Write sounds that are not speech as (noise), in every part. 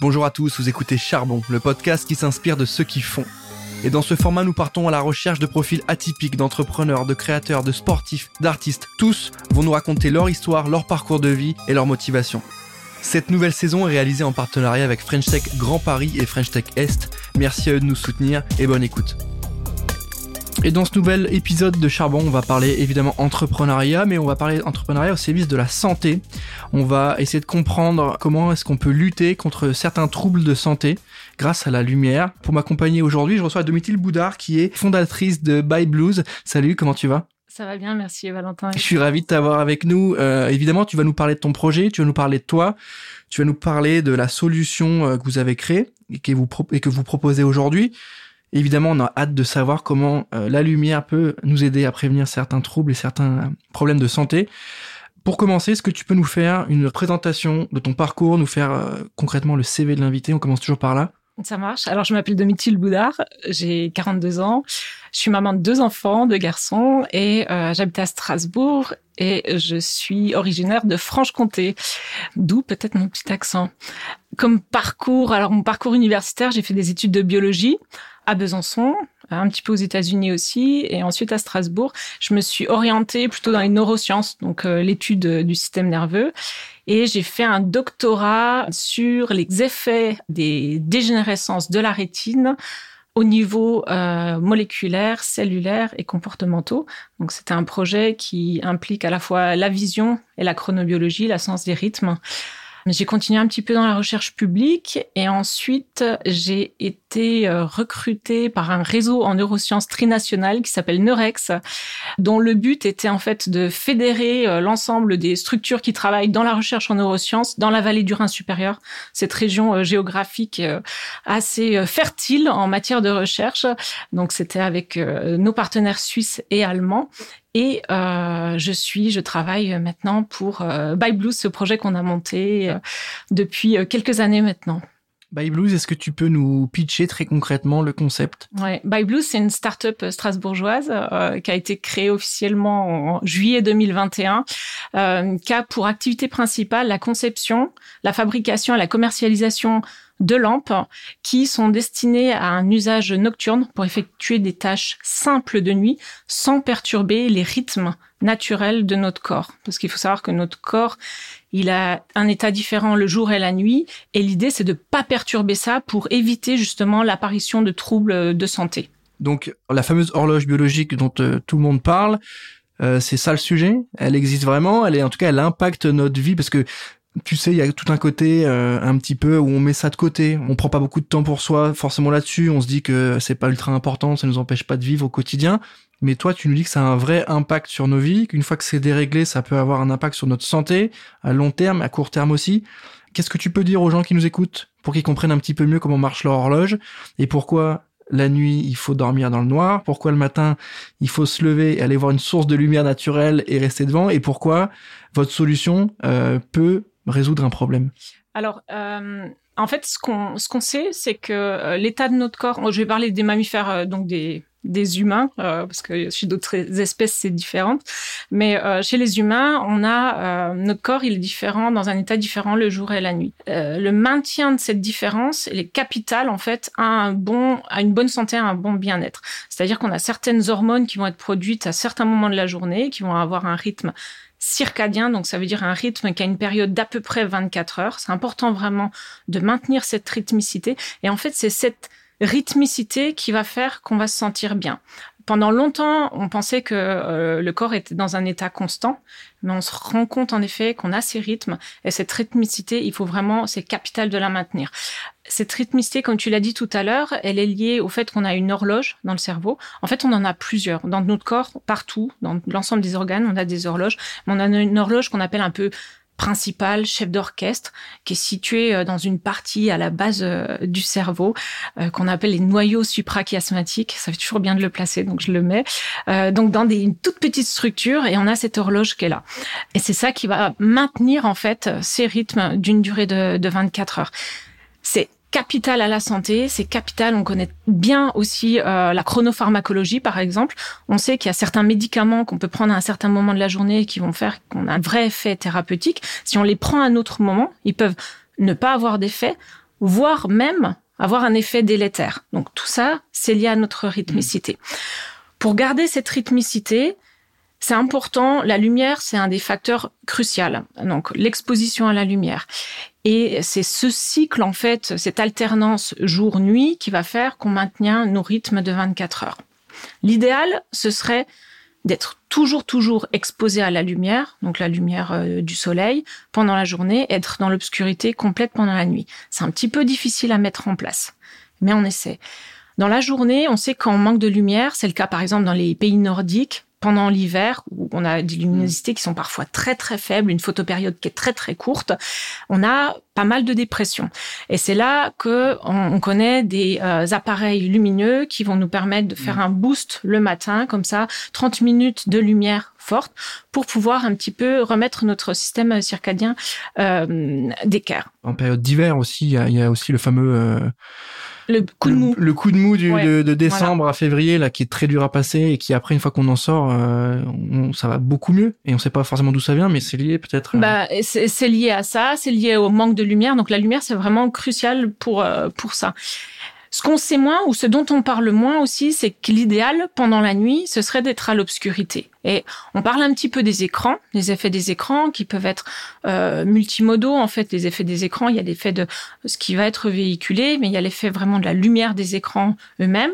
Bonjour à tous, vous écoutez Charbon, le podcast qui s'inspire de ceux qui font. Et dans ce format, nous partons à la recherche de profils atypiques d'entrepreneurs, de créateurs, de sportifs, d'artistes. Tous vont nous raconter leur histoire, leur parcours de vie et leur motivation. Cette nouvelle saison est réalisée en partenariat avec French Tech Grand Paris et French Tech Est. Merci à eux de nous soutenir et bonne écoute. Et dans ce nouvel épisode de Charbon, on va parler évidemment entrepreneuriat, mais on va parler entrepreneuriat au service de la santé. On va essayer de comprendre comment est-ce qu'on peut lutter contre certains troubles de santé grâce à la lumière. Pour m'accompagner aujourd'hui, je reçois Domitil Boudard qui est fondatrice de By Blues. Salut, comment tu vas? Ça va bien, merci Valentin. Je suis ravi de t'avoir avec nous. Euh, évidemment, tu vas nous parler de ton projet, tu vas nous parler de toi, tu vas nous parler de la solution euh, que vous avez créée et que vous, et que vous proposez aujourd'hui. Évidemment, on a hâte de savoir comment euh, la lumière peut nous aider à prévenir certains troubles et certains problèmes de santé. Pour commencer, est-ce que tu peux nous faire une présentation de ton parcours, nous faire euh, concrètement le CV de l'invité? On commence toujours par là. Ça marche. Alors, je m'appelle Domitil Boudard, j'ai 42 ans, je suis maman de deux enfants, deux garçons, et euh, j'habite à Strasbourg, et je suis originaire de Franche-Comté, d'où peut-être mon petit accent. Comme parcours, alors mon parcours universitaire, j'ai fait des études de biologie à Besançon, un petit peu aux États-Unis aussi, et ensuite à Strasbourg. Je me suis orientée plutôt dans les neurosciences, donc euh, l'étude du système nerveux, et j'ai fait un doctorat sur les effets des dégénérescences de la rétine au niveau euh, moléculaire, cellulaire et comportementaux. Donc c'était un projet qui implique à la fois la vision et la chronobiologie, la science des rythmes. J'ai continué un petit peu dans la recherche publique et ensuite j'ai été euh, recrutée par un réseau en neurosciences trinational qui s'appelle Neurex, dont le but était en fait de fédérer euh, l'ensemble des structures qui travaillent dans la recherche en neurosciences dans la vallée du Rhin supérieur, cette région euh, géographique assez fertile en matière de recherche. Donc c'était avec nos partenaires suisses et allemands et euh, je suis, je travaille maintenant pour euh, By Blues, ce projet qu'on a monté euh, depuis euh, quelques années maintenant. By Blues, est-ce que tu peux nous pitcher très concrètement le concept? Ouais, By Blues, c'est une start-up strasbourgeoise euh, qui a été créée officiellement en juillet 2021, euh, qui a pour activité principale la conception, la fabrication et la commercialisation de lampes qui sont destinées à un usage nocturne pour effectuer des tâches simples de nuit sans perturber les rythmes naturels de notre corps. Parce qu'il faut savoir que notre corps, il a un état différent le jour et la nuit et l'idée c'est de pas perturber ça pour éviter justement l'apparition de troubles de santé. Donc la fameuse horloge biologique dont euh, tout le monde parle, euh, c'est ça le sujet? Elle existe vraiment? Elle est en tout cas, elle impacte notre vie? Parce que tu sais, il y a tout un côté euh, un petit peu où on met ça de côté. On prend pas beaucoup de temps pour soi, forcément là-dessus. On se dit que c'est pas ultra important, ça nous empêche pas de vivre au quotidien. Mais toi, tu nous dis que ça a un vrai impact sur nos vies, qu'une fois que c'est déréglé, ça peut avoir un impact sur notre santé, à long terme, à court terme aussi. Qu'est-ce que tu peux dire aux gens qui nous écoutent pour qu'ils comprennent un petit peu mieux comment marche leur horloge et pourquoi la nuit, il faut dormir dans le noir, pourquoi le matin, il faut se lever et aller voir une source de lumière naturelle et rester devant, et pourquoi votre solution euh, peut résoudre un problème Alors, euh, en fait, ce qu'on ce qu'on sait, c'est que euh, l'état de notre corps. Je vais parler des mammifères, euh, donc des des humains, parce que chez d'autres espèces c'est différent. Mais chez les humains, on a notre corps, il est différent dans un état différent le jour et la nuit. le maintien de cette différence, est capital en fait à un bon, à une bonne santé, à un bon bien-être. C'est-à-dire qu'on a certaines hormones qui vont être produites à certains moments de la journée, qui vont avoir un rythme circadien, donc ça veut dire un rythme qui a une période d'à peu près 24 heures. C'est important vraiment de maintenir cette rythmicité. Et en fait, c'est cette rythmicité qui va faire qu'on va se sentir bien. Pendant longtemps, on pensait que euh, le corps était dans un état constant, mais on se rend compte en effet qu'on a ces rythmes et cette rythmicité, il faut vraiment, c'est capital de la maintenir. Cette rythmicité, comme tu l'as dit tout à l'heure, elle est liée au fait qu'on a une horloge dans le cerveau. En fait, on en a plusieurs. Dans notre corps, partout, dans l'ensemble des organes, on a des horloges. Mais on a une horloge qu'on appelle un peu principal, chef d'orchestre, qui est situé euh, dans une partie à la base euh, du cerveau, euh, qu'on appelle les noyaux suprachiasmatiques. Ça fait toujours bien de le placer, donc je le mets. donc dans des, une toute petite structure, et on a cette horloge qui est là. Et c'est ça qui va maintenir en fait ces rythmes d'une durée de, de 24 heures. C'est capital à la santé, c'est capital. On connaît bien aussi euh, la chronopharmacologie, par exemple. On sait qu'il y a certains médicaments qu'on peut prendre à un certain moment de la journée qui vont faire qu'on a un vrai effet thérapeutique. Si on les prend à un autre moment, ils peuvent ne pas avoir d'effet voire même avoir un effet délétère. Donc tout ça, c'est lié à notre rythmicité. Pour garder cette rythmicité, c'est important, la lumière, c'est un des facteurs cruciaux. Donc l'exposition à la lumière. Et c'est ce cycle, en fait, cette alternance jour-nuit qui va faire qu'on maintient nos rythmes de 24 heures. L'idéal, ce serait d'être toujours, toujours exposé à la lumière, donc la lumière euh, du soleil, pendant la journée, être dans l'obscurité complète pendant la nuit. C'est un petit peu difficile à mettre en place, mais on essaie. Dans la journée, on sait qu'on manque de lumière, c'est le cas par exemple dans les pays nordiques, pendant l'hiver, où on a des luminosités qui sont parfois très très faibles, une photopériode qui est très très courte, on a pas mal de dépression. Et c'est là que on, connaît des euh, appareils lumineux qui vont nous permettre de faire mm. un boost le matin, comme ça, 30 minutes de lumière forte pour pouvoir un petit peu remettre notre système circadien euh, d'équerre. En période d'hiver aussi, il y, a, aussi le fameux euh, le coup de mou. Le, coup de mou du, de, décembre à février, là, qui est très dur à passer et qui après, une fois qu'on en sort, euh, ça va beaucoup mieux. Et on sait pas forcément d'où ça vient, mais c'est lié peut-être. Bah, c'est lié à ça, c'est lié au manque de lumière. Donc la lumière, c'est vraiment crucial pour euh, pour ça. Ce qu'on sait moins ou ce dont on parle moins aussi, c'est que l'idéal pendant la nuit, ce serait d'être à l'obscurité. Et on parle un petit peu des écrans, des effets des écrans qui peuvent être euh, multimodaux. En fait, les effets des écrans, il y a l'effet de ce qui va être véhiculé, mais il y a l'effet vraiment de la lumière des écrans eux-mêmes.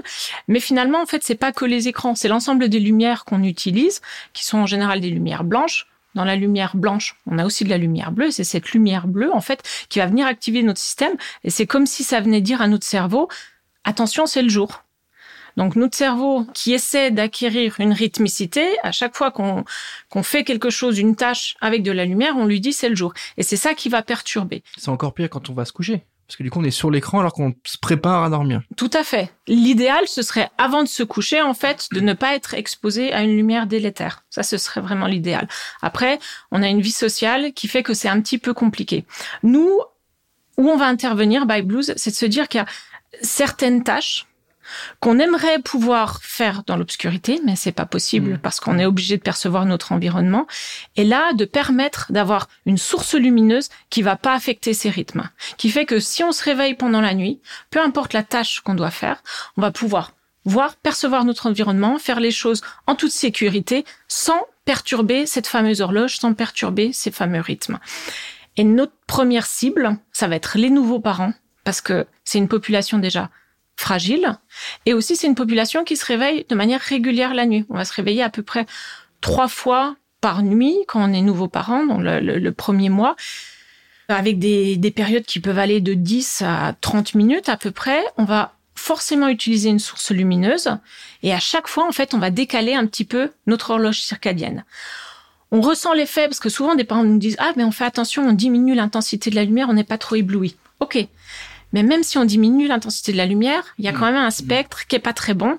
Mais finalement, en fait, c'est pas que les écrans, c'est l'ensemble des lumières qu'on utilise, qui sont en général des lumières blanches dans la lumière blanche, on a aussi de la lumière bleue. C'est cette lumière bleue, en fait, qui va venir activer notre système. Et c'est comme si ça venait dire à notre cerveau, attention, c'est le jour. Donc notre cerveau qui essaie d'acquérir une rythmicité, à chaque fois qu'on fait quelque chose, une tâche avec de la lumière, on lui dit c'est le jour. Et c'est ça qui va perturber. C'est encore pire quand on va se coucher. Parce que du coup, on est sur l'écran alors qu'on se prépare à dormir. Tout à fait. L'idéal, ce serait avant de se coucher, en fait, de ne pas être exposé à une lumière délétère. Ça, ce serait vraiment l'idéal. Après, on a une vie sociale qui fait que c'est un petit peu compliqué. Nous, où on va intervenir by Blues, c'est de se dire qu'il y a certaines tâches qu'on aimerait pouvoir faire dans l'obscurité, mais c'est pas possible mmh. parce qu'on est obligé de percevoir notre environnement. Et là, de permettre d'avoir une source lumineuse qui va pas affecter ces rythmes, qui fait que si on se réveille pendant la nuit, peu importe la tâche qu'on doit faire, on va pouvoir voir, percevoir notre environnement, faire les choses en toute sécurité, sans perturber cette fameuse horloge, sans perturber ces fameux rythmes. Et notre première cible, ça va être les nouveaux parents, parce que c'est une population déjà fragile. Et aussi, c'est une population qui se réveille de manière régulière la nuit. On va se réveiller à peu près trois fois par nuit quand on est nouveau parent, dans le, premier mois, avec des, des périodes qui peuvent aller de 10 à 30 minutes à peu près. On va forcément utiliser une source lumineuse et à chaque fois, en fait, on va décaler un petit peu notre horloge circadienne. On ressent l'effet parce que souvent des parents nous disent ah mais on fait attention, on diminue l'intensité de la lumière, on n'est pas trop ébloui. Ok, mais même si on diminue l'intensité de la lumière, il y a quand même un spectre qui est pas très bon.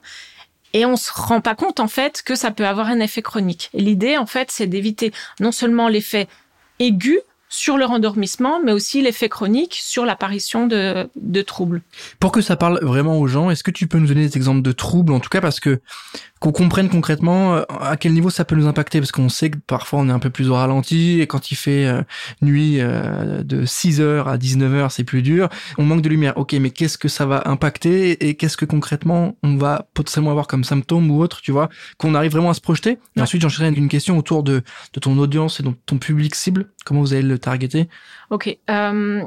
Et on se rend pas compte, en fait, que ça peut avoir un effet chronique. Et l'idée, en fait, c'est d'éviter non seulement l'effet aigu, sur le rendormissement, mais aussi l'effet chronique sur l'apparition de, de troubles. Pour que ça parle vraiment aux gens, est-ce que tu peux nous donner des exemples de troubles, en tout cas parce que qu'on comprenne concrètement euh, à quel niveau ça peut nous impacter, parce qu'on sait que parfois on est un peu plus au ralenti, et quand il fait euh, nuit euh, de 6h à 19h, c'est plus dur, on manque de lumière. Ok, mais qu'est-ce que ça va impacter, et qu'est-ce que concrètement on va potentiellement avoir comme symptômes ou autre, tu vois, qu'on arrive vraiment à se projeter? Et ensuite, j'enchaînerai une question autour de, de ton audience et de ton public cible, comment vous allez le targeter Ok. Euh,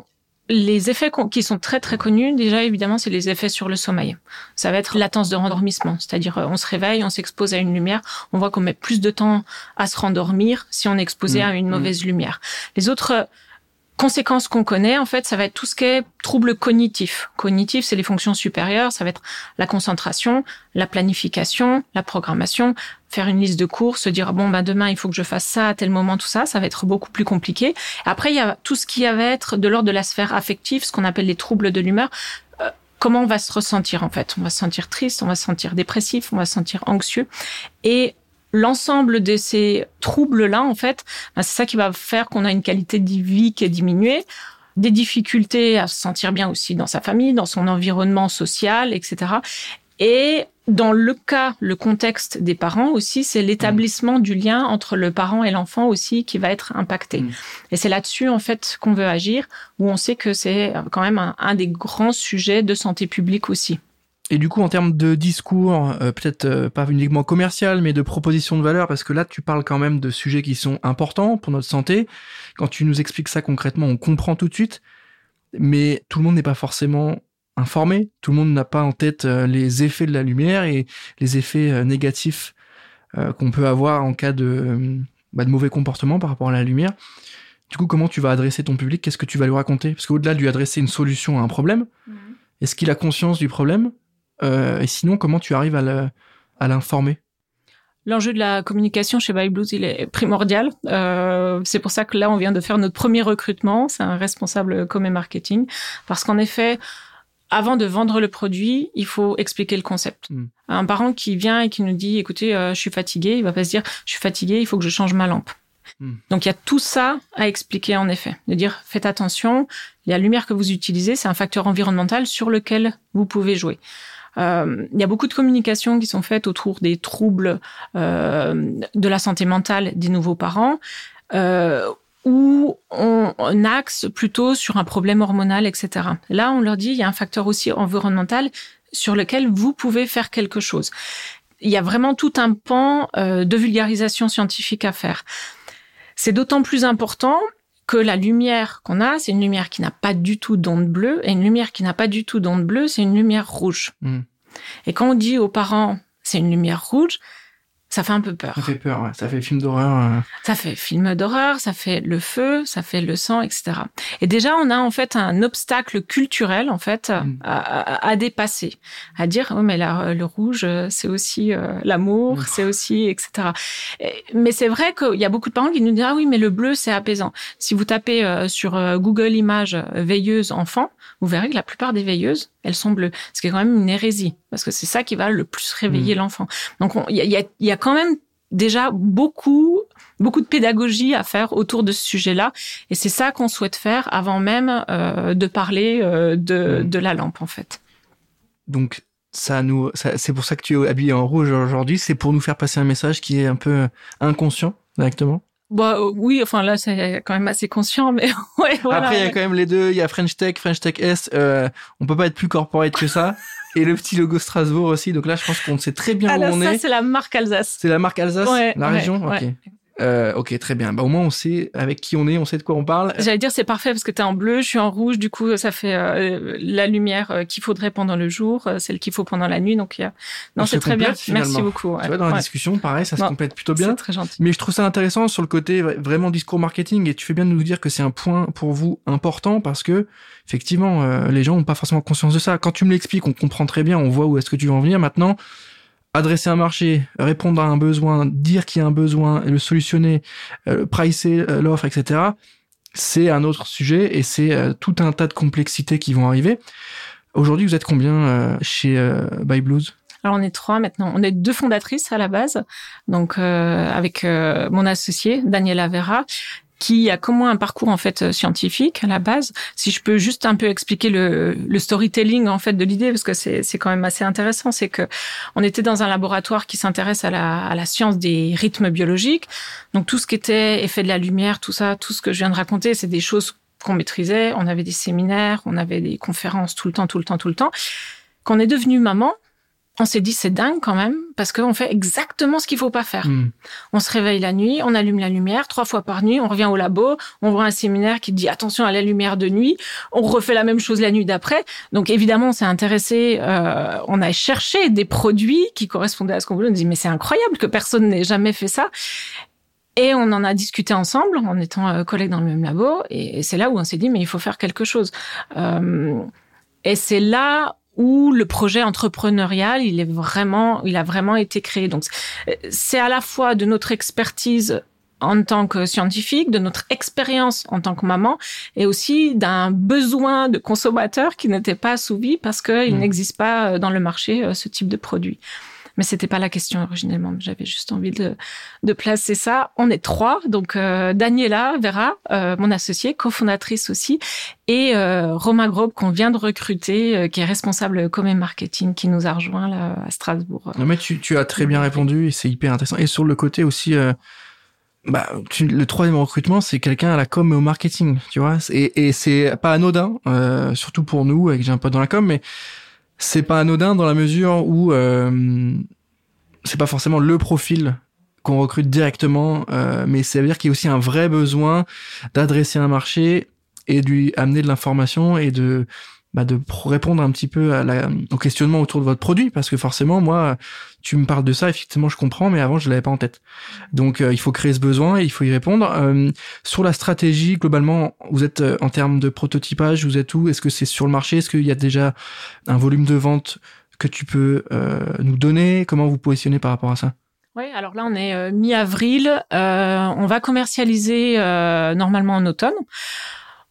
les effets qui sont très très connus, déjà évidemment, c'est les effets sur le sommeil. Ça va être latence de rendormissement, c'est-à-dire euh, on se réveille, on s'expose à une lumière, on voit qu'on met plus de temps à se rendormir si on est exposé mmh. à une mmh. mauvaise lumière. Les autres conséquences qu'on connaît, en fait, ça va être tout ce qui est troubles cognitifs. Cognitif, c'est les fonctions supérieures, ça va être la concentration, la planification, la programmation, faire une liste de cours, se dire bon ben demain il faut que je fasse ça à tel moment, tout ça, ça va être beaucoup plus compliqué. Après il y a tout ce qui va être de l'ordre de la sphère affective, ce qu'on appelle les troubles de l'humeur. Euh, comment on va se ressentir en fait? On va se sentir triste, on va se sentir dépressif, on va se sentir anxieux et l'ensemble de ces troubles-là, en fait, ben, c'est ça qui va faire qu'on a une qualité de vie qui est diminuée, des difficultés à se sentir bien aussi dans sa famille, dans son environnement social, etc. Et dans le cas, le contexte des parents aussi, c'est l'établissement du lien entre le parent et l'enfant aussi qui va être impacté. Mm. Et c'est là-dessus, en fait, qu'on veut agir, où on sait que c'est quand même un, des grands sujets de santé publique aussi. Et du coup, en termes de discours, euh, peut-être euh, pas uniquement commercial, mais de proposition de valeur, parce que là, tu parles quand même de sujets qui sont importants pour notre santé. Quand tu nous expliques ça concrètement, on comprend tout de suite. Mais tout le monde n'est pas forcément informé. Tout le monde n'a pas en tête euh, les effets de la lumière et les effets euh, négatifs euh, qu'on peut avoir en cas de, bah, de mauvais comportement par rapport à la lumière. Du coup, comment tu vas adresser ton public? Qu'est-ce que tu vas lui raconter? Parce qu'au-delà de lui adresser une solution à un problème, mhm. est-ce qu'il a conscience du problème? Et sinon, comment tu arrives à l'informer? L'enjeu de la communication chez By Blues, il est primordial. Euh, c'est pour ça que là, on vient de faire notre premier recrutement. C'est un responsable com et marketing. Parce qu'en effet, avant de vendre le produit, il faut expliquer le concept. Hmm. Un parent qui vient et qui nous dit, écoutez, euh, je suis fatigué, il va pas se dire, je suis fatigué, il faut que je change ma lampe. Hmm. Donc il y a tout ça à expliquer en effet. De dire, faites attention, la lumière que vous utilisez, c'est un facteur environnemental sur lequel vous pouvez jouer. Euh, il y a beaucoup de communications qui sont faites autour des troubles euh, de la santé mentale des nouveaux parents. Euh, où on, axe plutôt sur un problème hormonal, etc. Là, on leur dit, il y a un facteur aussi environnemental sur lequel vous pouvez faire quelque chose. Il y a vraiment tout un pan euh, de vulgarisation scientifique à faire. C'est d'autant plus important que la lumière qu'on a, c'est une lumière qui n'a pas du tout d'onde bleue, et une lumière qui n'a pas du tout d'onde bleue, c'est une lumière rouge. Hmm. Et quand on dit aux parents, c'est une lumière rouge, ça fait un peu peur. Ça fait peur, ouais. Ça fait film d'horreur. Euh. Ça fait film d'horreur, ça fait le feu, ça fait le sang, etc. Et déjà, on a en fait un obstacle culturel en fait mm. à, dépasser, à dire oh mais là, le rouge, c'est aussi euh, l'amour, mm. c'est aussi etc. mais c'est vrai qu'il y a beaucoup de parents qui nous disent ah oui mais le bleu c'est apaisant. Si vous tapez euh, sur Google Images veilleuse enfant, vous verrez que la plupart des veilleuses elles sont bleues, ce qui est quand même une hérésie parce que c'est ça qui va le plus réveiller mm. l'enfant. Donc il y a, y a quand même déjà beaucoup beaucoup de pédagogie à faire autour de ce sujet-là et c'est ça qu'on souhaite faire avant même euh, de parler euh, de, mmh. de la lampe en fait. Donc ça nous c'est pour ça que tu es habillé en rouge aujourd'hui, c'est pour nous faire passer un message qui est un peu inconscient directement? Bah oui, enfin là c'est quand même assez conscient, mais (laughs) ouais. Voilà, Après il y a quand même les deux, il y a French Tech, French Tech S. Euh, on peut pas être plus corporate que ça. et le petit logo Strasbourg aussi. Donc là, je pense qu'on sait très bien où on ça, est. C'est la marque Alsace. C'est la marque Alsace, la région? ok. Euh, ok, très bien. Bah, au moins, on sait avec qui on est, on sait de quoi on parle. J'allais dire, c'est parfait parce que tu es en bleu, je suis en rouge. Du coup, ça fait euh, la lumière euh, qu'il faudrait pendant le jour, celle qu'il faut pendant la nuit. Donc, y a... non, c'est très bien. Merci beaucoup. Tu vois, dans la discussion, pareil, ça se complète plutôt bien. C'est très gentil. Mais je trouve ça intéressant sur le côté vraiment discours marketing et tu fais bien de nous dire que c'est un point pour vous important parce que effectivement, euh, les gens n'ont pas forcément conscience de ça. Quand tu me l'expliques, on comprend très bien, on voit où est-ce que tu veux en venir. Maintenant, adresser un marché, répondre à un besoin, dire qu'il y a un besoin, le solutionner, euh, pricer euh, l'offre, etc. C'est un autre sujet et c'est tout un tas de complexités qui vont arriver. Aujourd'hui, vous êtes combien chez By Blues alors on est trois maintenant. On est deux fondatrices à la base, donc avec mon associé Daniela Vera qui a comme moi un parcours en fait euh, scientifique à la base. Si je peux juste un peu expliquer le, le storytelling en fait de l'idée parce que c'est c'est quand même assez intéressant, c'est que on était dans un laboratoire qui s'intéresse à la à la science des rythmes biologiques. Donc tout ce qui était effet de la lumière, tout ça, tout ce que je viens de raconter, c'est des choses qu'on maîtrisait. On avait des séminaires, on avait des conférences tout le temps, tout le temps, tout le temps. Quand on est devenu maman, on s'est dit c'est dingue quand même parce qu'on fait exactement ce qu'il faut pas faire. Hmm. On se réveille la nuit, on allume la lumière trois fois par nuit, on revient au labo, on voit un séminaire qui dit attention à la lumière de nuit, on refait la même chose la nuit d'après. Donc évidemment on s'est intéressé, euh, on a cherché des produits qui correspondaient à ce qu'on voulait. On dit mais c'est incroyable que personne n'ait jamais fait ça. Et on en a discuté ensemble en étant euh, collègues dans le même labo. Et, c'est là où on s'est dit mais il faut faire quelque chose. Euh, et c'est là où le projet entrepreneurial, il est vraiment, il a vraiment été créé. Donc, c'est à la fois de notre expertise en tant que scientifique, de notre expérience en tant que maman, et aussi d'un besoin de consommateur qui n'était pas assouvi parce qu'il mmh. n'existe pas euh, dans le marché euh, ce type de produit. Mais c'était pas la question originellement. J'avais juste envie de, de placer ça. On est trois, donc euh, Daniela Vera, euh, mon associée, cofondatrice aussi, et euh, Romain Grobe qu'on vient de recruter, euh, qui est responsable com et marketing, qui nous a rejoint là à Strasbourg. Non mais tu, tu as très bien répondu et c'est hyper intéressant. Et sur le côté aussi bah, tu, le troisième recrutement, c'est quelqu'un à la com et au marketing, tu vois. Et, et c'est pas anodin, euh, surtout pour nous, avec un pote dans la com, mais c'est pas anodin dans la mesure où euh, c'est pas forcément le profil qu'on recrute directement, euh, mais ça veut dire qu'il y a aussi un vrai besoin d'adresser un marché et de lui amener de l'information et de bah, de répondre un petit peu à la, au questionnement autour de votre produit parce que forcément moi tu me parles de ça effectivement je comprends mais avant je l'avais pas en tête. Donc euh, il faut créer ce besoin et il faut y répondre. Euh, sur la stratégie globalement vous êtes euh, en termes de prototypage vous êtes où? Est-ce que c'est sur le marché? Est-ce qu'il y a déjà un volume de vente que tu peux nous donner? Comment vous positionnez par rapport à ça? Oui, alors là on est mi-avril, on va commercialiser normalement en automne.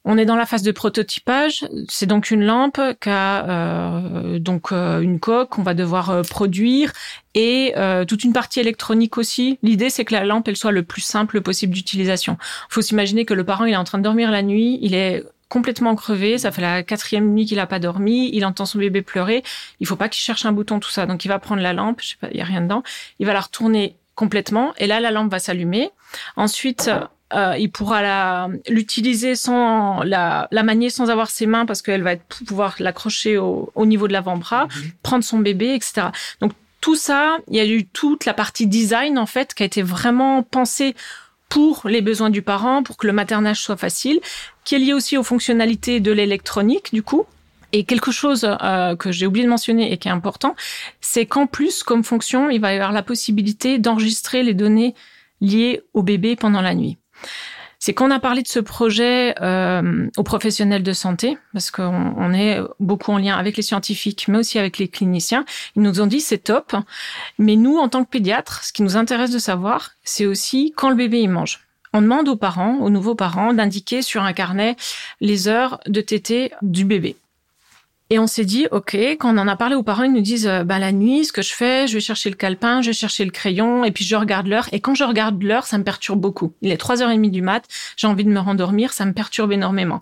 On est dans la phase de prototypage. C'est donc une lampe qui a euh, donc euh, une coque qu'on va devoir euh, produire et toute une partie électronique aussi. L'idée c'est que la lampe elle soit le plus simple possible d'utilisation. Il faut s'imaginer que le parent il est en train de dormir la nuit, il est complètement crevé, ça fait la quatrième nuit qu'il a pas dormi, il entend son bébé pleurer, il faut pas qu'il cherche un bouton tout ça. Donc il va prendre la lampe, je sais pas, il y a rien dedans, il va la retourner complètement et là la lampe va s'allumer. Ensuite euh, il pourra l'utiliser sans la, la manier sans avoir ses mains parce qu'elle va pouvoir l'accrocher au, au, niveau de l'avant-bras, mhm. prendre son bébé, etc. Donc tout ça, il y a eu toute la partie design en fait qui a été vraiment pensée pour les besoins du parent, pour que le maternage soit facile, qui est lié aussi aux fonctionnalités de l'électronique du coup. Et quelque chose euh, que j'ai oublié de mentionner et qui est important, c'est qu'en plus, comme fonction, il va y avoir la possibilité d'enregistrer les données liées au bébé pendant la nuit c'est qu'on a parlé de ce projet euh, aux professionnels de santé, parce qu'on on est beaucoup en lien avec les scientifiques, mais aussi avec les cliniciens. Ils nous ont dit c'est top, mais nous, en tant que pédiatres, ce qui nous intéresse de savoir, c'est aussi quand le bébé il mange. On demande aux parents, aux nouveaux parents, d'indiquer sur un carnet les heures de tétée du bébé. Et on s'est dit, OK, quand on en a parlé aux parents, ils nous disent, euh, bah, la nuit, ce que je fais, je vais chercher le calepin, je vais chercher le crayon, et puis je regarde l'heure. Et quand je regarde l'heure, ça me perturbe beaucoup. Il est 3h30 du mat, j'ai envie de me rendormir, ça me perturbe énormément.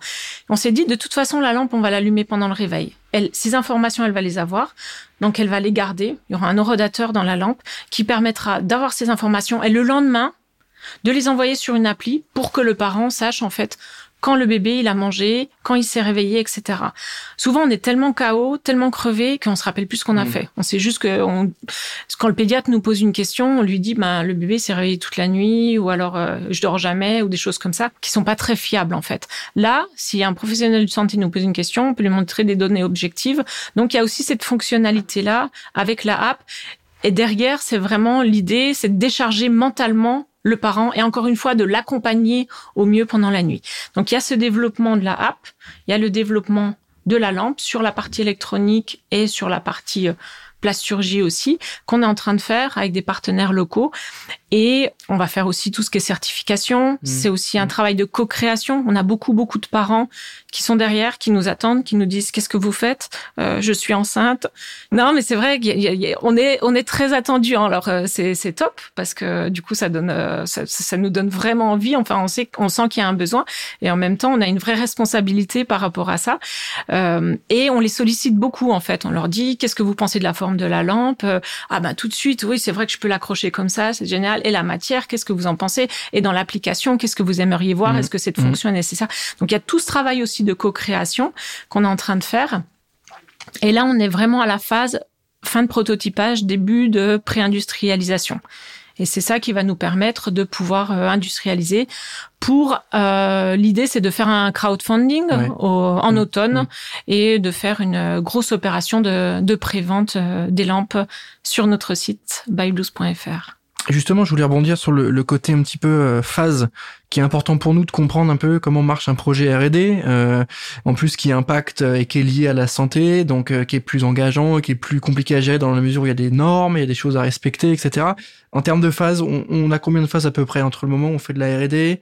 On s'est dit, de toute façon, la lampe, on va l'allumer pendant le réveil. Elle, ces informations, elle va les avoir. Donc, elle va les garder. Il y aura un horodateur dans la lampe qui permettra d'avoir ces informations. Et le lendemain, de les envoyer sur une appli pour que le parent sache, en fait, quand le bébé il a mangé, quand il s'est réveillé, etc. Souvent on est tellement KO, tellement crevé qu'on se rappelle plus ce qu'on a mm. fait. On sait juste que quand le pédiatre nous pose une question, on lui dit ben le bébé s'est réveillé toute la nuit ou alors euh, je dors jamais ou des choses comme ça qui sont pas très fiables en fait. Là, si un professionnel de santé nous pose une question, on peut lui montrer des données objectives. Donc il y a aussi cette fonctionnalité là avec la app. Et derrière, c'est vraiment l'idée, c'est de décharger mentalement le parent et encore une fois de l'accompagner au mieux pendant la nuit. Donc il y a ce développement de la app, il y a le développement de la lampe sur la partie électronique et sur la partie euh, plasturgie aussi, qu'on est en train de faire avec des partenaires locaux. Et on va faire aussi tout ce qui est certification. Mmh. C'est aussi un mmh. travail de co-création. On a beaucoup, beaucoup de parents qui sont derrière, qui nous attendent, qui nous disent qu'est-ce que vous faites? Euh, Je suis enceinte. Non, mais c'est vrai qu'on est on est très attendu. Hein. Alors euh, c'est c'est top parce que du coup ça donne euh, ça, ça, nous donne vraiment envie. Enfin on sait on sent qu'il y a un besoin et en même temps on a une vraie responsabilité par rapport à ça. Euh, et on les sollicite beaucoup en fait. On leur dit qu'est-ce que vous pensez de la forme de la lampe Ah ben tout de suite oui c'est vrai que je peux l'accrocher comme ça c'est génial. Et la matière qu'est-ce que vous en pensez? Et dans l'application qu'est-ce que vous aimeriez voir? Mmh. Est-ce que cette mmh. fonction est nécessaire? Donc il y a tout ce travail aussi de co-création qu'on est en train de faire. Et là, on est vraiment à la phase fin de prototypage, début de pré-industrialisation. Et c'est ça qui va nous permettre de pouvoir euh, industrialiser. Pour euh, l'idée, c'est de faire un crowdfunding en mmh. automne mmh. et de faire une grosse opération de, de pré-vente euh, des lampes sur notre site byblues.fr. Justement, je voulais rebondir sur le, côté un petit peu euh, phase qui est important pour nous de comprendre un peu comment marche un projet R&D, euh, en plus qui impacte euh, et qui est lié à la santé, donc qui est plus engageant, qui est plus compliqué à gérer dans la mesure où il y a des normes, il y a des choses à respecter, etc. En termes de phase, on, on a combien de phases à peu près entre le moment où on fait de la R&D,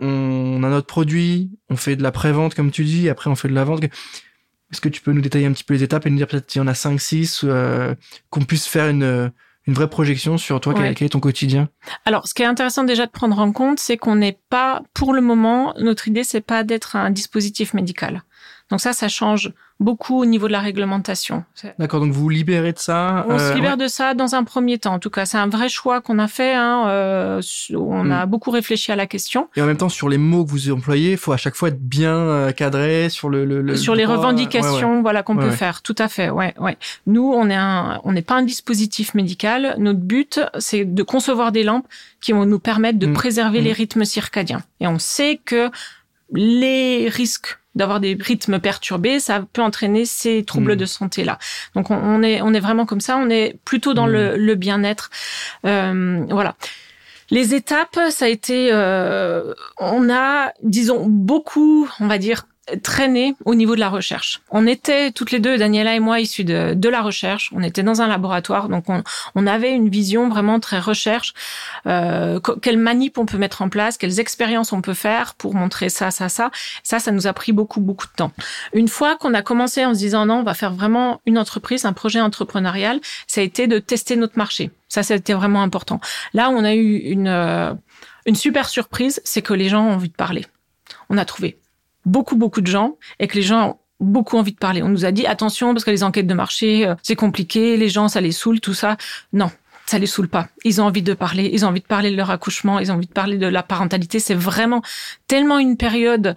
on a notre produit, on fait de la pré-vente comme tu dis, après on fait de la vente. Est-ce que tu peux nous détailler un petit peu les étapes et nous dire peut-être qu'il y en a 5, 6, qu'on puisse faire une une vraie projection sur toi, quel, est ton quotidien? Alors, ce qui est intéressant déjà de prendre en compte, c'est qu'on n'est pas, pour le moment, notre idée, c'est pas d'être un dispositif médical. Donc ça, ça change beaucoup au niveau de la réglementation. D'accord, donc vous vous libérez de ça On se euh, libère de ça dans un premier temps. En tout cas, c'est un vrai choix qu'on a fait. Hein, euh, on a hmm. beaucoup réfléchi à la question. Et en même temps, sur les mots que vous employez, il faut à chaque fois être bien euh, cadré sur le, le, sur les revendications, voilà qu'on peut faire. Tout à fait. Ouais, ouais. Nous, on est un, on n'est pas un dispositif médical. Notre but, c'est de concevoir des lampes qui vont nous permettre de hmm. préserver les hmm. rythmes circadiens. Et on sait que les risques d'avoir des rythmes perturbés, ça peut entraîner ces troubles hmm. de santé là. Donc on, est on est vraiment comme ça, on est plutôt dans le, hmm. le bien-être. Euh, voilà. Les étapes, ça a été, euh, on a, disons, beaucoup, on va dire, traîné au niveau de la recherche. On était toutes les deux, Daniela et moi, issus de, de la recherche. On était dans un laboratoire, donc on, on avait une vision vraiment très recherche. Euh, quelles manip on peut mettre en place, quelles expériences on peut faire pour montrer ça, ça, ça. Ça, ça nous a pris beaucoup, beaucoup de temps. Une fois qu'on a commencé en se disant non, on va faire vraiment une entreprise, un projet entrepreneurial, ça a été de tester notre marché. Ça, c'était vraiment important. Là, on a eu une, euh, une super surprise, c'est que les gens ont envie de parler. On a trouvé beaucoup, beaucoup de gens et que les gens ont beaucoup envie de parler. On nous a dit attention parce que les enquêtes de marché, euh, c'est compliqué, les gens, ça les saoule, tout ça. Non, ça les saoule pas. Ils ont envie de parler, ils ont envie de parler de leur accouchement, ils ont envie de parler de la parentalité. C'est vraiment tellement une période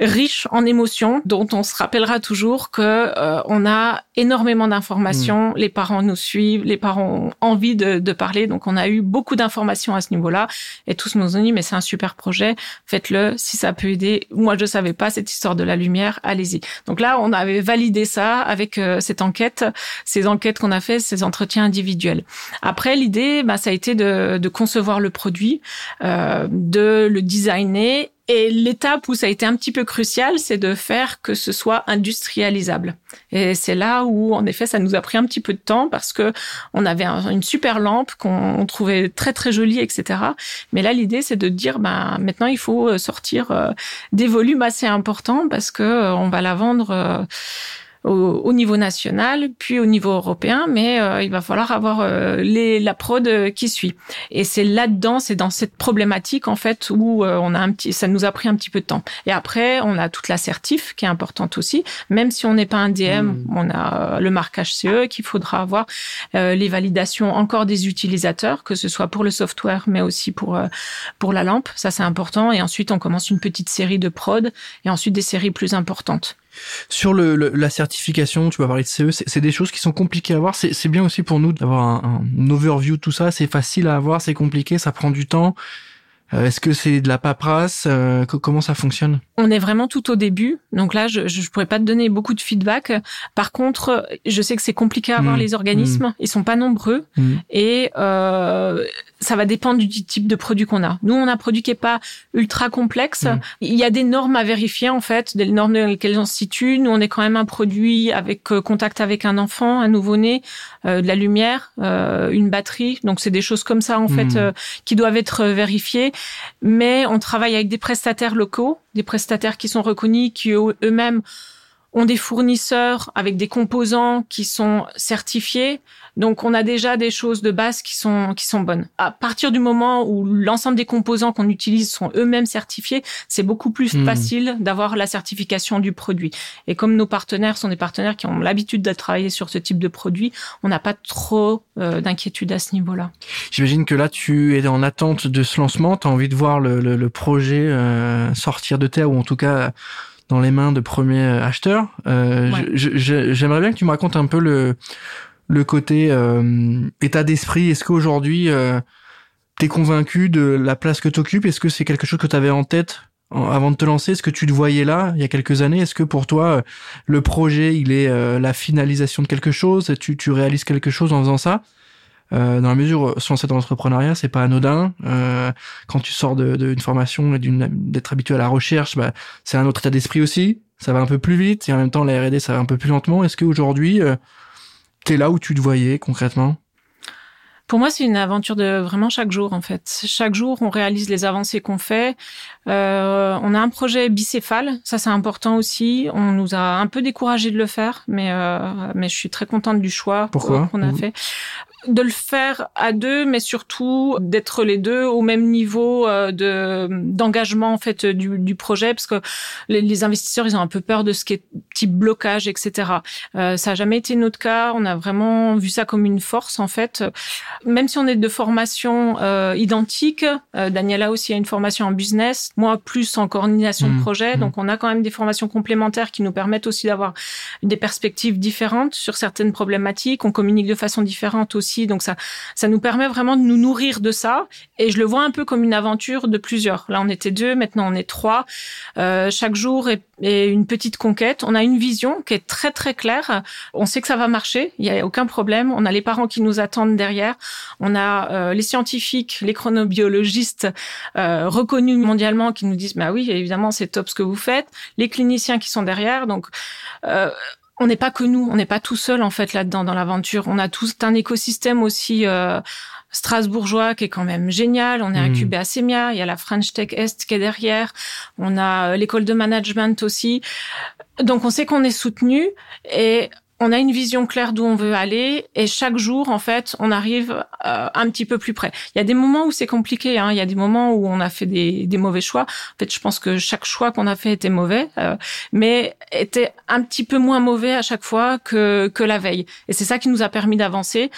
riche en émotions dont on se rappellera toujours que euh, on a énormément d'informations. Mm. Les parents nous suivent, les parents ont envie de, de parler. Donc on a eu beaucoup d'informations à ce niveau-là et tous nous ont dit mais c'est un super projet, faites-le si ça peut aider. Moi je savais pas cette histoire de la lumière, allez-y. Donc là on avait validé ça avec euh, cette enquête, ces enquêtes qu'on a fait, ces entretiens individuels. Après l'idée, bah, ça a été de, de concevoir le produit, euh, de le designer. Et l'étape où ça a été un petit peu crucial, c'est de faire que ce soit industrialisable. Et c'est là où, en effet, ça nous a pris un petit peu de temps parce que on avait une super lampe qu'on trouvait très très jolie, etc. Mais là, l'idée, c'est de dire, bah, maintenant, il faut sortir euh, des volumes assez importants parce que euh, on va la vendre au, niveau national, puis au niveau européen, mais euh, il va falloir avoir euh, les, la prod euh, qui suit. Et c'est là-dedans, c'est dans cette problématique en fait où on a un petit, ça nous a pris un petit peu de temps. Et après, on a toute la certif qui est importante aussi, même si on n'est pas un DM, mmh. on a le marquage CE qu'il faudra avoir, les validations encore des utilisateurs, que ce soit pour le software, mais aussi pour pour la lampe, ça c'est important. Et ensuite, on commence une petite série de prod et ensuite des séries plus importantes. Sur le, la certification, tu vas parler de CE, c'est des choses qui sont compliquées à avoir. C'est bien aussi pour nous d'avoir un, un, overview de tout ça. C'est facile à avoir, c'est compliqué, ça prend du temps. Euh, est-ce que c'est de la paperasse? Euh, Comment ça fonctionne? On est vraiment tout au début, donc là, je ne pourrais pas te donner beaucoup de feedback. Par contre, je sais que c'est compliqué à avoir mmh. les organismes, mmh. ils sont pas nombreux, mmh. et euh, ça va dépendre du type de produit qu'on a. Nous, on a un produit qui est pas ultra complexe. Il y a des normes à vérifier en fait, des normes dans lesquelles on se situe. Nous, on est quand même un produit avec contact avec un enfant, un nouveau-né, de la lumière, une batterie. Donc c'est des choses comme ça en fait qui doivent être vérifiées mais on travaille avec des prestataires locaux, des prestataires qui sont reconnus, qui eux-mêmes ont des fournisseurs avec des composants qui sont certifiés. Donc on a déjà des choses de base qui sont qui sont bonnes. À partir du moment où l'ensemble des composants qu'on utilise sont eux-mêmes certifiés, c'est beaucoup plus hmm. facile d'avoir la certification du produit. Et comme nos partenaires sont des partenaires qui ont l'habitude de travailler sur ce type de produit, on n'a pas trop euh, d'inquiétude à ce niveau-là. J'imagine que là tu es en attente de ce lancement, tu as envie de voir le, le, projet euh, sortir de terre ou en tout cas dans les mains de premiers acheteurs. Euh, J'aimerais bien que tu me racontes un peu le le côté euh, état d'esprit. Est-ce qu'aujourd'hui, euh, tu es convaincu de la place que tu occupes Est-ce que c'est quelque chose que tu avais en tête avant de te lancer? Est-ce que tu te voyais là il y a quelques années? Est-ce que pour toi, euh, le projet, il est euh, la finalisation de quelque chose? Tu, tu réalises quelque chose en faisant ça? Dans la mesure sur cet entrepreneuriat, c'est pas anodin. quand tu sors d'une de, formation et d'être habitué à la recherche, bah, c'est un autre état d'esprit aussi. Ça va un peu plus vite et en même temps la R&D ça va un peu plus lentement. Est-ce qu'aujourd'hui, t'es là où tu te voyais concrètement? Pour moi, c'est une aventure de vraiment chaque jour, en fait. Chaque jour, on réalise les avancées qu'on fait. Euh, on a un projet bicéphale, ça c'est important aussi. On nous a un peu découragé de le faire, mais euh, mais je suis très contente du choix qu'on a fait de le faire à deux, mais surtout d'être les deux au même niveau euh, de d'engagement en fait du, du, projet, parce que les, investisseurs ils ont un peu peur de ce qui est type blocage, etc. Euh, ça a jamais été notre cas. On a vraiment vu ça comme une force en fait. Même si on est de formation euh, identique, euh, Daniela aussi a une formation en business, moi plus en coordination de mmh. projet, mmh. donc on a quand même des formations complémentaires qui nous permettent aussi d'avoir des perspectives différentes sur certaines problématiques. On communique de façon différente aussi donc ça, ça nous permet vraiment de nous nourrir de ça. Et je le vois un peu comme une aventure de plusieurs. Là, on était deux, maintenant on est trois. Euh, chaque jour est, une petite conquête. On a une vision qui est très très claire. On sait que ça va marcher. Il y a aucun problème. On a les parents qui nous attendent derrière. On a euh, les scientifiques, les chronobiologistes euh, reconnus mondialement qui nous disent bah oui, évidemment c'est top ce que vous faites. Les cliniciens qui sont derrière. Donc euh, on n'est pas que nous, on n'est pas tout seul en fait là-dedans dans l'aventure. On a tout un écosystème aussi euh, strasbourgeois qui est quand même génial. On est mmh. incubé à Semia, il y a la French Tech Est qui est derrière, on a euh, l'école de management aussi. Donc on sait qu'on est soutenu et on a une vision claire d'où on veut aller et chaque jour, en fait, on arrive euh, un petit peu plus près. Il y a des moments où c'est compliqué. Hein. Il y a des moments où on a fait des, mauvais choix. En fait, je pense que chaque choix qu'on a fait était mauvais, euh, mais était un petit peu moins mauvais à chaque fois que, que la veille. Et c'est ça qui nous a permis d'avancer.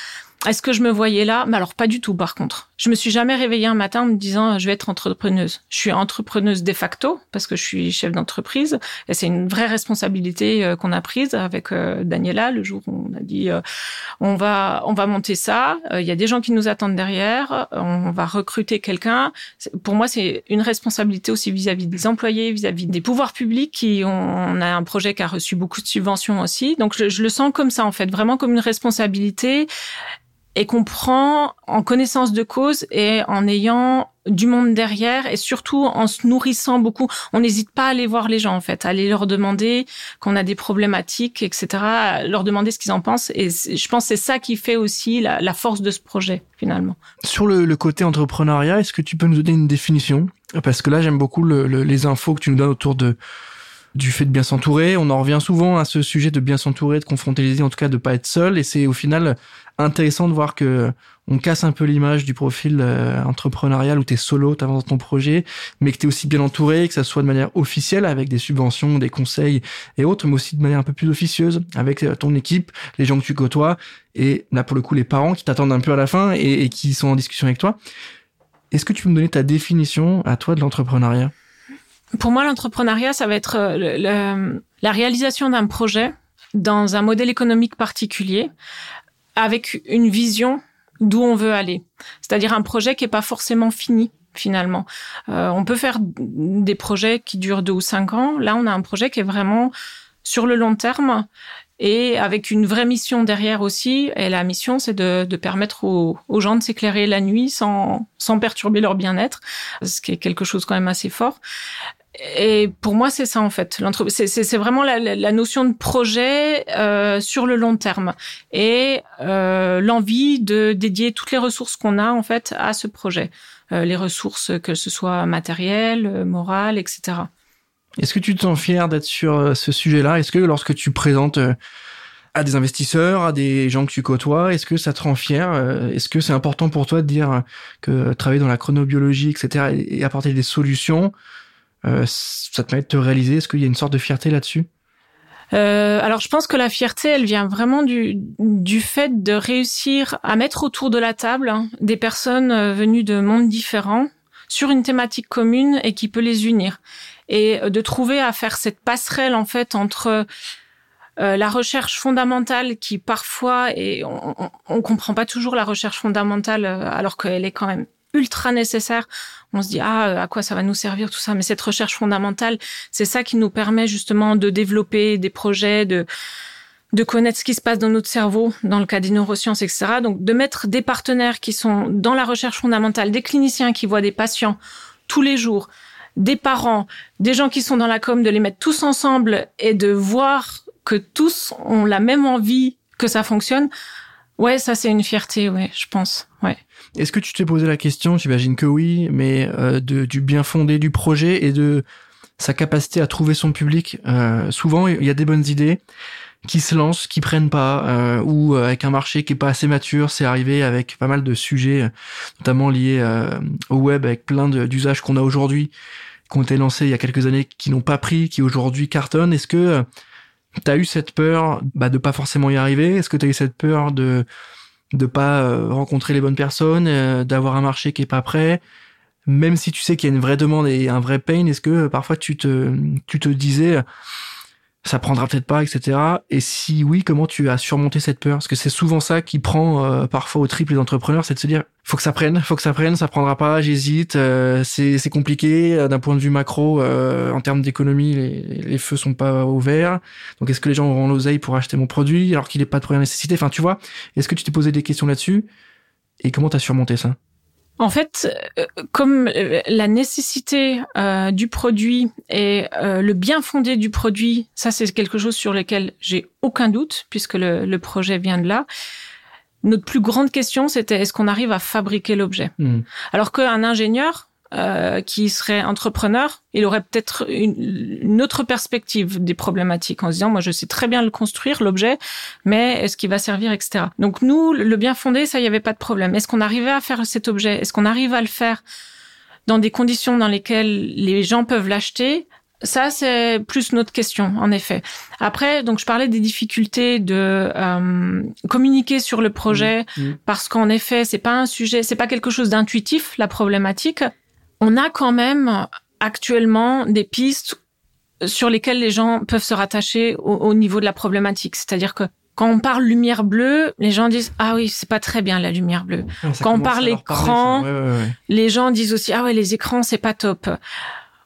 Est-ce que je me voyais là? Mais alors pas du tout par contre. Je me suis jamais réveillée un matin en me disant je vais être entrepreneuse. Je suis entrepreneuse de facto parce que je suis chef d'entreprise et c'est une vraie responsabilité euh, qu'on a prise avec euh, Daniela le jour où on a dit euh, on va on va monter ça, il y a des gens qui nous attendent derrière, on va recruter quelqu'un. Pour moi, c'est une responsabilité aussi vis-à-vis des employés, vis-à-vis des pouvoirs publics qui ont on a un projet qui a reçu beaucoup de subventions aussi. Donc je le sens comme ça en fait, vraiment comme une responsabilité et qu'on prend en connaissance de cause et en ayant du monde derrière et surtout en se nourrissant beaucoup. On n'hésite pas à aller voir les gens en fait, à aller leur demander qu'on a des problématiques, etc., leur demander ce qu'ils en pensent. Et je pense c'est ça qui fait aussi la, force de ce projet finalement. Sur le, côté entrepreneuriat, est-ce que tu peux nous donner une définition? Parce que là, j'aime beaucoup les infos que tu nous donnes autour de du fait de bien s'entourer. On en revient souvent à ce sujet de bien s'entourer, de confronter les idées, en tout cas de pas être seul. Et c'est au final intéressant de voir que on casse un peu l'image du profil euh, entrepreneurial où tu es solo, tu avances ton projet, mais que tu es aussi bien entouré, que ça soit de manière officielle avec des subventions, des conseils et autres, mais aussi de manière un peu plus officieuse avec euh, ton équipe, les gens que tu côtoies et là pour le coup les parents qui t'attendent un peu à la fin et, et qui sont en discussion avec toi. Est-ce que tu peux me donner ta définition à toi de l'entrepreneuriat? Pour moi, l'entrepreneuriat, ça va être euh, la réalisation d'un projet dans un modèle économique particulier avec une vision d'où on veut aller. C'est-à-dire un projet qui n'est pas forcément fini finalement. Euh, on peut faire des projets qui durent deux ou cinq ans. Là, on a un projet qui est vraiment sur le long terme et avec une vraie mission derrière aussi. Et la mission, c'est de, de, permettre aux, aux gens de s'éclairer la nuit sans, sans perturber leur bien-être, ce qui est quelque chose quand même assez fort. Et pour moi, c'est ça en fait. C'est vraiment la, la, notion de projet euh, sur le long terme et euh, l'envie de dédier toutes les ressources qu'on a en fait à ce projet, euh, les ressources que ce soit matérielles, morales, etc. Est-ce que tu te sens fier d'être sur euh, ce sujet-là? Est-ce que lorsque tu présentes euh, à des investisseurs, à des gens que tu côtoies, est-ce que ça te rend fier euh, Est-ce que c'est important pour toi de dire que travailler dans la chronobiologie, etc., et apporter des solutions, ça te permet de te réaliser? Est-ce qu'il y a une sorte de fierté là-dessus? Alors je pense que la fierté, elle vient vraiment du, du fait de réussir à mettre autour de la table hein, des personnes venues de mondes différents sur une thématique commune et qui peut les unir et de trouver à faire cette passerelle en fait entre euh, la recherche fondamentale qui parfois et on, on, comprend pas toujours la recherche fondamentale euh, alors qu'elle est quand même ultra nécessaire. On se dit ah à quoi ça va nous servir tout ça? Mais cette recherche fondamentale c'est ça qui nous permet justement de développer des projets de de connaître ce qui se passe dans notre cerveau, dans le cas des neurosciences, etc. Donc, de mettre des partenaires qui sont dans la recherche fondamentale, des cliniciens qui voient des patients tous les jours, des parents, des gens qui sont dans la com, de les mettre tous ensemble et de voir que tous ont la même envie que ça fonctionne, Ouais, ça c'est une fierté, ouais, je pense. Ouais. Est-ce que tu t'es posé la question, j'imagine que oui, mais euh, de, du bien fondé du projet et de sa capacité à trouver son public euh, Souvent, il y a des bonnes idées qui se lancent, qui prennent pas, euh, ou euh, avec un marché qui est pas assez mature. C'est arrivé avec pas mal de sujets, notamment liés euh, au web, avec plein d'usages qu'on a aujourd'hui, qui ont été lancés il y a quelques années, qui n'ont pas pris, qui aujourd'hui cartonnent. Est-ce que T'as eu cette peur bah, de pas forcément y arriver? Est-ce que t'as eu cette peur de de pas euh, rencontrer les bonnes personnes, euh, d'avoir un marché qui est pas prêt? Même si tu sais qu'il y a une vraie demande et un vrai pain, est-ce que euh, parfois tu te tu te disais ça prendra peut-être pas, etc. Et si oui, comment tu as surmonté cette peur? Parce que c'est souvent ça qui prend euh, parfois au triple les entrepreneurs, c'est de se dire faut que ça prenne, faut que ça prenne, ça prendra pas, j'hésite, euh, c'est c'est compliqué euh, d'un point de vue macro en termes d'économie, les, les feux sont pas ouverts. Donc est-ce que les gens auront l'oseille pour acheter mon produit alors qu'il est pas de première nécessité? Enfin, tu vois, est-ce que tu t'es posé des questions là-dessus? Et comment tu as surmonté ça? En fait, euh, comme euh, la nécessité euh, du produit et le bien fondé du produit, ça c'est quelque chose sur lequel j'ai aucun doute puisque le, le, projet vient de là. Notre plus grande question, c'était est-ce qu'on arrive à fabriquer l'objet? Mmh. Alors qu'un ingénieur, euh, qui serait entrepreneur, il aurait peut-être une, autre perspective des problématiques en se disant, moi, je sais très bien le construire, l'objet, mais est-ce qu'il va servir, etc. Donc nous, le bien fondé, ça, il n'y avait pas de problème. Est-ce qu'on arrivait à faire cet objet? Est-ce qu'on arrive à le faire dans des conditions dans lesquelles les gens peuvent l'acheter? Ça, c'est plus notre question, en effet. Après, donc je parlais des difficultés de euh, communiquer sur le projet mmh, mmh. parce qu'en effet, c'est pas un sujet, c'est pas quelque chose d'intuitif la problématique on a quand même actuellement des pistes sur lesquelles les gens peuvent se rattacher au, niveau de la problématique. C'est-à-dire que quand on parle lumière bleue, les gens disent ah oui c'est pas très bien la lumière bleue. Ah, quand on parle écran, les gens disent aussi ah ouais les écrans c'est pas top.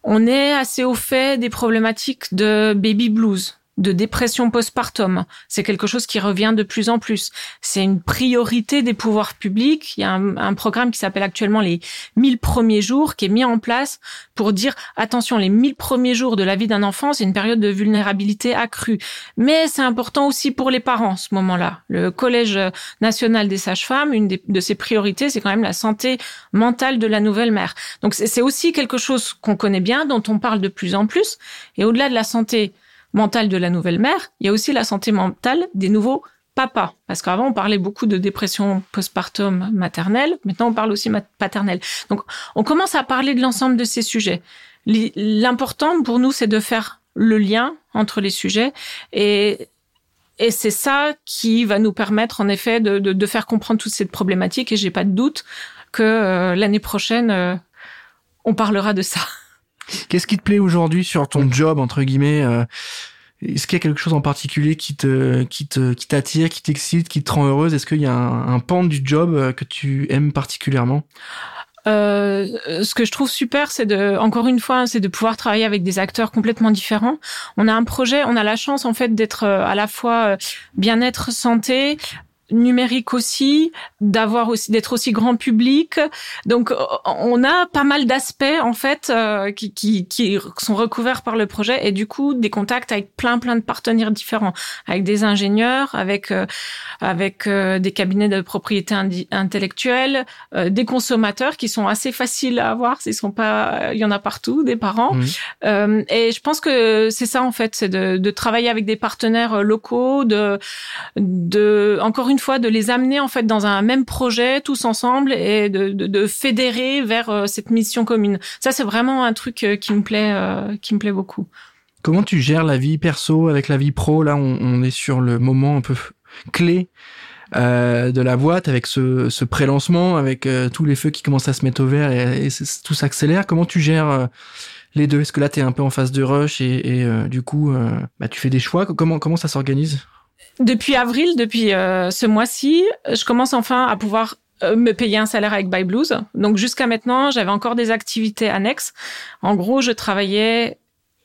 On est assez au fait des problématiques de baby blues de dépression postpartum. C'est quelque chose qui revient de plus en plus. C'est une priorité des pouvoirs publics. Il y a un, programme qui s'appelle actuellement les 1000 premiers jours qui est mis en place pour dire attention, les 1000 premiers jours de la vie d'un enfant, c'est une période de vulnérabilité accrue. Mais c'est important aussi pour les parents ce moment-là. Le Collège national des sages-femmes, une de ses priorités, c'est quand même la santé mentale de la nouvelle mère. Donc c'est aussi quelque chose qu'on connaît bien, dont on parle de plus en plus. Et au-delà de la santé mentale de la nouvelle mère, il y a aussi la santé mentale des nouveaux papas. Parce qu'avant, on parlait beaucoup de dépression postpartum maternelle. Maintenant, on parle aussi paternelle. Donc, on commence à parler de l'ensemble de ces sujets. L'important pour nous, c'est de faire le lien entre les sujets et c'est ça qui va nous permettre, en effet, de faire comprendre toute cette problématique. Et j'ai pas de doute que euh, l'année prochaine, euh, on parlera de ça. Qu'est-ce qui te plaît aujourd'hui sur ton job entre guillemets euh, Est-ce qu'il y a quelque chose en particulier qui te qui te qui t'attire, qui t'excite, qui te rend heureuse? Est-ce qu'il y a un, un pan du job euh, que tu aimes particulièrement? Euh, ce que je trouve super, c'est de, encore une fois, c'est de pouvoir travailler avec des acteurs complètement différents. On a un projet, on a la chance en fait d'être à la fois bien-être santé, numérique aussi, d'avoir aussi d'être aussi grand public. Donc on a pas mal d'aspects en fait euh, qui, qui, qui sont recouverts par le projet et du coup des contacts avec plein plein de partenaires différents, avec des ingénieurs, avec euh, avec euh, des cabinets de propriété intellectuelle, des consommateurs qui sont assez faciles à avoir, ils sont pas il y en a partout, des parents. Mmh. et je pense que c'est ça en fait, c'est de, de travailler avec des partenaires locaux, de de encore une fois de les amener en fait dans un même projet tous ensemble et de, de, fédérer vers euh, cette mission commune. Ça c'est vraiment un truc euh, qui me plaît euh, qui me plaît beaucoup. Comment tu gères la vie perso avec la vie pro? Là, on, est sur le moment un peu clé de la boîte avec ce, ce pré-lancement, avec tous les feux qui commencent à se mettre au vert et, et tout s'accélère. Comment tu gères les deux? Est-ce que là, tu es un peu en phase de rush et, et du coup, bah, tu fais des choix? Comment, comment ça s'organise? Depuis avril, depuis euh, ce mois-ci, je commence enfin à pouvoir euh, me payer un salaire avec Buy Blues. Donc jusqu'à maintenant, j'avais encore des activités annexes. En gros, je travaillais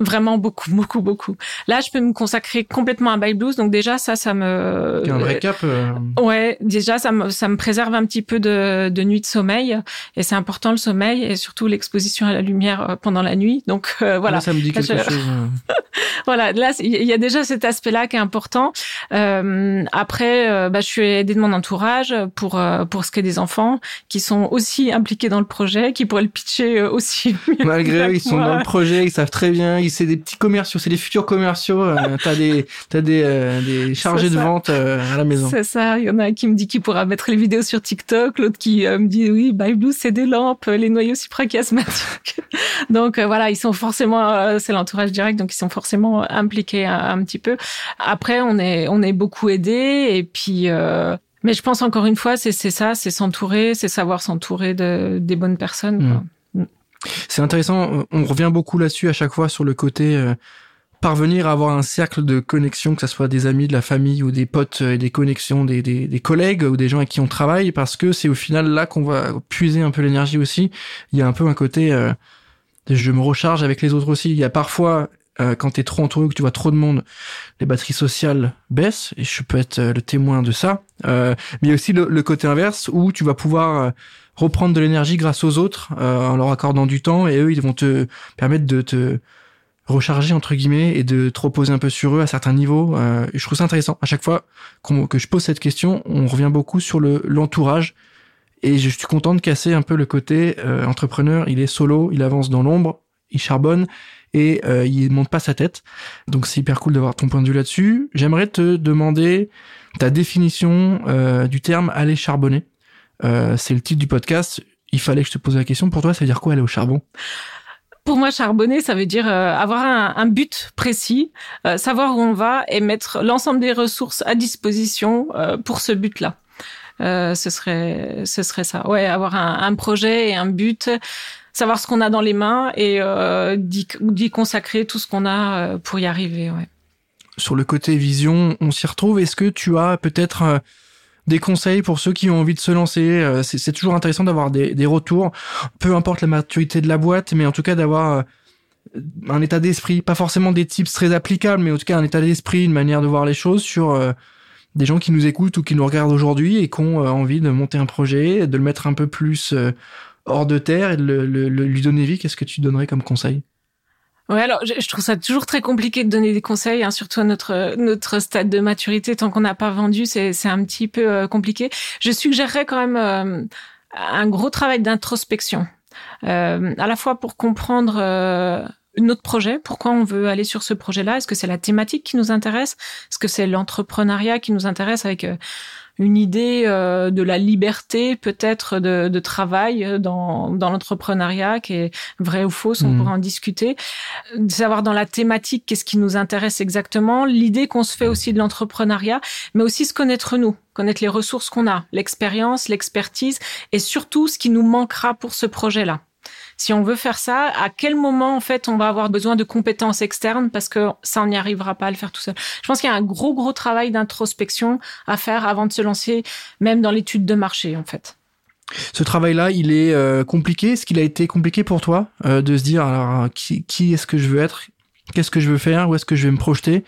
Vraiment beaucoup, beaucoup, beaucoup. Là, je peux me consacrer complètement à By Blues. Donc déjà, ça, ça me... un vrai cap. Euh. Ouais, déjà, ça me, ça me préserve un petit peu de, de nuit de sommeil. Et c'est important le sommeil et surtout l'exposition à la lumière euh, pendant la nuit. Donc euh, voilà. ça me dit quelque chose. (laughs) voilà, là, il y a déjà cet aspect-là qui est important. Euh, après, bah, je suis aidée de mon entourage pour pour ce qui est des enfants qui sont aussi impliqués dans le projet, qui pourraient le pitcher aussi. (laughs) Malgré eux, ils sont dans le projet, ils savent très bien c'est des petits commerciaux, c'est des futurs commerciaux. Euh, (laughs) t'as des, t'as des, euh, des chargés de vente euh, à la maison. C'est ça. Il y en a qui me dit qu'il pourra mettre les vidéos sur TikTok, l'autre qui me dit oui, By Blue, c'est des lampes, les noyaux suprachiasmatiques. (laughs) donc voilà, ils sont forcément, c'est l'entourage direct, donc ils sont forcément impliqués un, petit peu. Après, on est, on est beaucoup aidés et puis. mais je pense encore une fois, c'est ça, c'est s'entourer, c'est savoir s'entourer de, des bonnes personnes. Quoi. C'est intéressant, on revient beaucoup là-dessus à chaque fois sur le côté euh, parvenir à avoir un cercle de connexion, que ce soit des amis, de la famille ou des potes et des connexions, des, des, des, collègues ou des gens avec qui on travaille, parce que c'est au final là qu'on va puiser un peu l'énergie aussi. Il y a un peu un côté, euh, je me recharge avec les autres aussi. Il y a parfois, euh, quand t'es trop entouré, que tu vois trop de monde, les batteries sociales baissent, et je peux être le témoin de ça. mais il y a aussi le, le, côté inverse, où tu vas pouvoir reprendre de l'énergie grâce aux autres euh, en leur accordant du temps et eux ils vont te permettre de te recharger entre guillemets et de te reposer un peu sur eux à certains niveaux. Euh, je trouve ça intéressant. À chaque fois que je pose cette question, on revient beaucoup sur le l'entourage et je suis content de casser un peu le côté euh, entrepreneur. Il est solo, il avance dans l'ombre, il charbonne et euh, il monte pas sa tête. Donc c'est hyper cool d'avoir ton point de vue là-dessus. J'aimerais te demander ta définition euh, du terme aller charbonner. Euh, c'est le titre du podcast. Il fallait que je te pose la question. Pour toi, ça veut dire quoi aller au charbon? Pour moi, charbonner, ça veut dire euh, avoir un, but précis, euh, savoir où on va et mettre l'ensemble des ressources à disposition pour ce but-là. ce serait, ce serait ça. Ouais, avoir un, projet et un but, savoir ce qu'on a dans les mains et d'y consacrer tout ce qu'on a pour y arriver. Ouais. Sur le côté vision, on s'y retrouve. Est-ce que tu as peut-être des conseils pour ceux qui ont envie de se lancer. Euh, c'est toujours intéressant d'avoir des, des, retours, peu importe la maturité de la boîte, mais en tout cas d'avoir euh, un état d'esprit, pas forcément des tips très applicables, mais en tout cas un état d'esprit, une manière de voir les choses sur euh, des gens qui nous écoutent ou qui nous regardent aujourd'hui et qui ont envie de monter un projet, de le mettre un peu plus hors de terre et de lui donner vie. Qu'est-ce que tu donnerais comme conseil? Ouais, alors je, trouve ça toujours très compliqué de donner des conseils, hein, surtout à notre notre stade de maturité. Tant qu'on n'a pas vendu, c'est c'est un petit peu euh, compliqué. Je suggérerais quand même euh, un gros travail d'introspection, euh, à la fois pour comprendre notre projet, pourquoi on veut aller sur ce projet-là. Est-ce que c'est la thématique qui nous intéresse Est-ce que c'est l'entrepreneuriat qui nous intéresse avec une idée euh, de la liberté peut-être de, de, travail dans, dans l'entrepreneuriat qui est vrai ou fausse, on mmh. pourra en discuter. De savoir dans la thématique qu'est-ce qui nous intéresse exactement, l'idée qu'on se fait aussi de l'entrepreneuriat, mais aussi se connaître nous, connaître les ressources qu'on a, l'expérience, l'expertise et surtout ce qui nous manquera pour ce projet-là si on veut faire ça, à quel moment en fait on va avoir besoin de compétences externes? Parce que ça on n'y arrivera pas à le faire tout seul. Je pense qu'il y a un gros gros travail d'introspection à faire avant de se lancer, même dans l'étude de marché en fait. Ce travail-là, il est euh, compliqué? Est-ce qu'il a été compliqué pour toi euh, de se dire alors qui, qui est-ce que je veux être, qu'est-ce que je veux faire, où est-ce que je vais me projeter,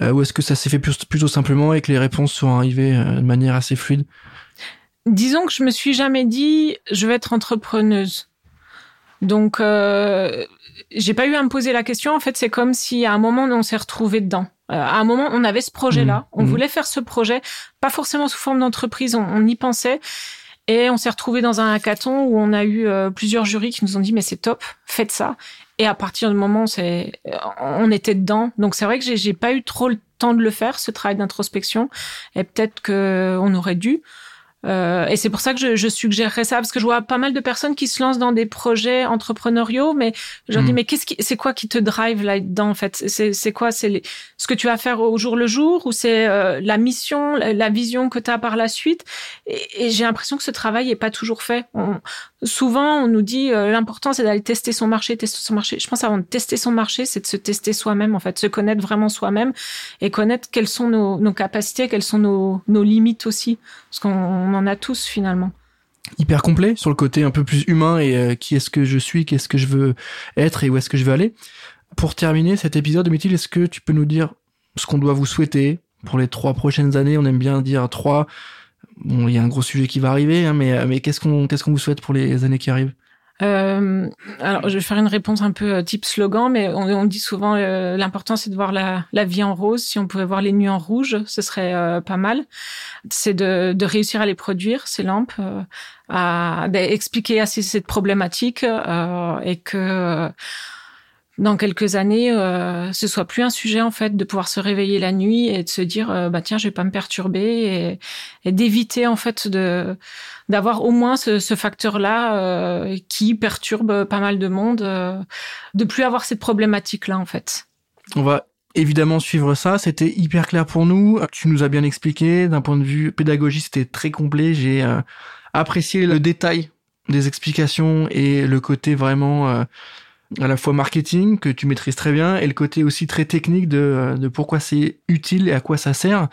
euh, ou est-ce que ça s'est fait plutôt simplement et que les réponses sont arrivées de manière assez fluide? Disons que je me suis jamais dit je vais être entrepreneuse. Donc, euh, j'ai pas eu à me poser la question. En fait, c'est comme si à un moment on s'est retrouvé dedans. Euh, à un moment, on avait ce projet-là, mmh. on mmh. voulait faire ce projet, pas forcément sous forme d'entreprise, on, y pensait. Et on s'est retrouvé dans un hackathon où on a eu euh, plusieurs jurys qui nous ont dit mais c'est top, faites ça. Et à partir du moment où c'est, on était dedans. Donc c'est vrai que j'ai pas eu trop le temps de le faire, ce travail d'introspection. Et peut-être que on aurait dû. Euh, et c'est pour ça que je, je, suggérerais ça parce que je vois pas mal de personnes qui se lancent dans des projets entrepreneuriaux, mais je leur dis hmm. mais qu'est-ce qui, c'est quoi qui te drive là-dedans en fait? C'est c'est quoi? C'est ce que tu vas faire au jour le jour ou c'est euh, la mission, la, vision que tu as par la suite? Et, et j'ai l'impression que ce travail est pas toujours fait. On, souvent, on nous dit euh, l'important c'est d'aller tester son marché, tester son marché. Je pense avant de tester son marché, c'est de se tester soi-même en fait, se connaître vraiment soi-même et connaître quelles sont nos, nos capacités, quelles sont nos, nos limites aussi, parce qu'on on en a tous finalement hyper complet sur le côté un peu plus humain et euh, qui est-ce que je suis, qu'est-ce que je veux être et où est-ce que je veux aller. Pour terminer cet épisode, Métil, est-ce que tu peux nous dire ce qu'on doit vous souhaiter pour les trois prochaines années? On aime bien dire trois. Bon, il y a un gros sujet qui va arriver, hein, mais, mais qu'est-ce qu'on qu'est-ce qu'on vous souhaite pour les années qui arrivent? Euh, alors, je vais faire une réponse un peu euh, type slogan, mais on, on dit souvent euh, l'important c'est de voir la, la, vie en rose. Si on pouvait voir les nuits en rouge, ce serait euh, pas mal. C'est de, de, réussir à les produire ces lampes, à d'expliquer assez cette problématique et que dans quelques années, euh, ce soit plus un sujet en fait de pouvoir se réveiller la nuit et de se dire euh, bah tiens je vais pas me perturber et, d'éviter en fait de d'avoir au moins ce, ce facteur là euh, qui perturbe pas mal de monde, euh, de plus avoir cette problématique là en fait. On va évidemment suivre ça. C'était hyper clair pour nous. Tu nous as bien expliqué d'un point de vue pédagogique, c'était très complet. J'ai euh, apprécié le détail des explications et le côté vraiment à la fois marketing que tu maîtrises très bien et le côté aussi très technique de, de pourquoi c'est utile et à quoi ça sert.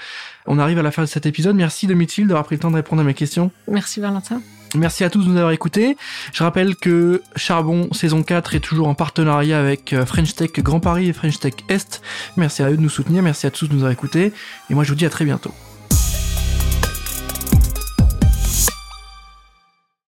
On arrive à la fin de cet épisode. Merci Domitil d'avoir pris le temps de répondre à mes questions. Merci Valentin. Merci à tous de nous avoir écoutés. Je rappelle que Charbon saison 4 est toujours en partenariat avec euh, French Tech Grand Paris et French Tech Est. Merci à eux de nous soutenir, merci à tous de nous avoir écoutés et moi je vous dis à très bientôt.